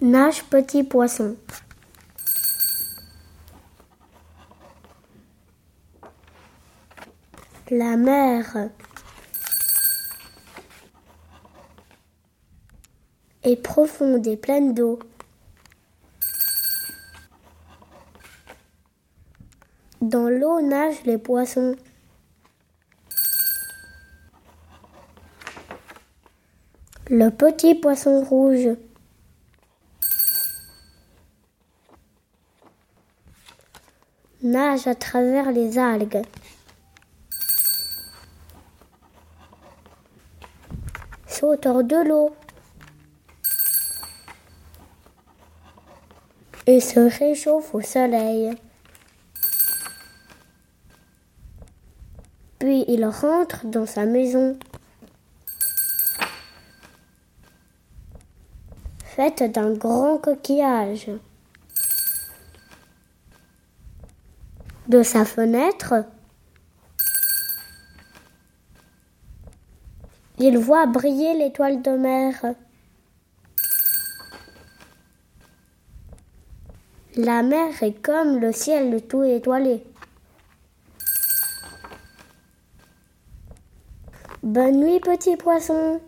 Nage petit poisson. La mer est profonde et pleine d'eau. Dans l'eau nagent les poissons. Le petit poisson rouge. Nage à travers les algues. Saute hors de l'eau. Et se réchauffe au soleil. Puis il rentre dans sa maison. Faite d'un grand coquillage. De sa fenêtre, il voit briller l'étoile de mer. La mer est comme le ciel tout étoilé. Bonne nuit, petit poisson.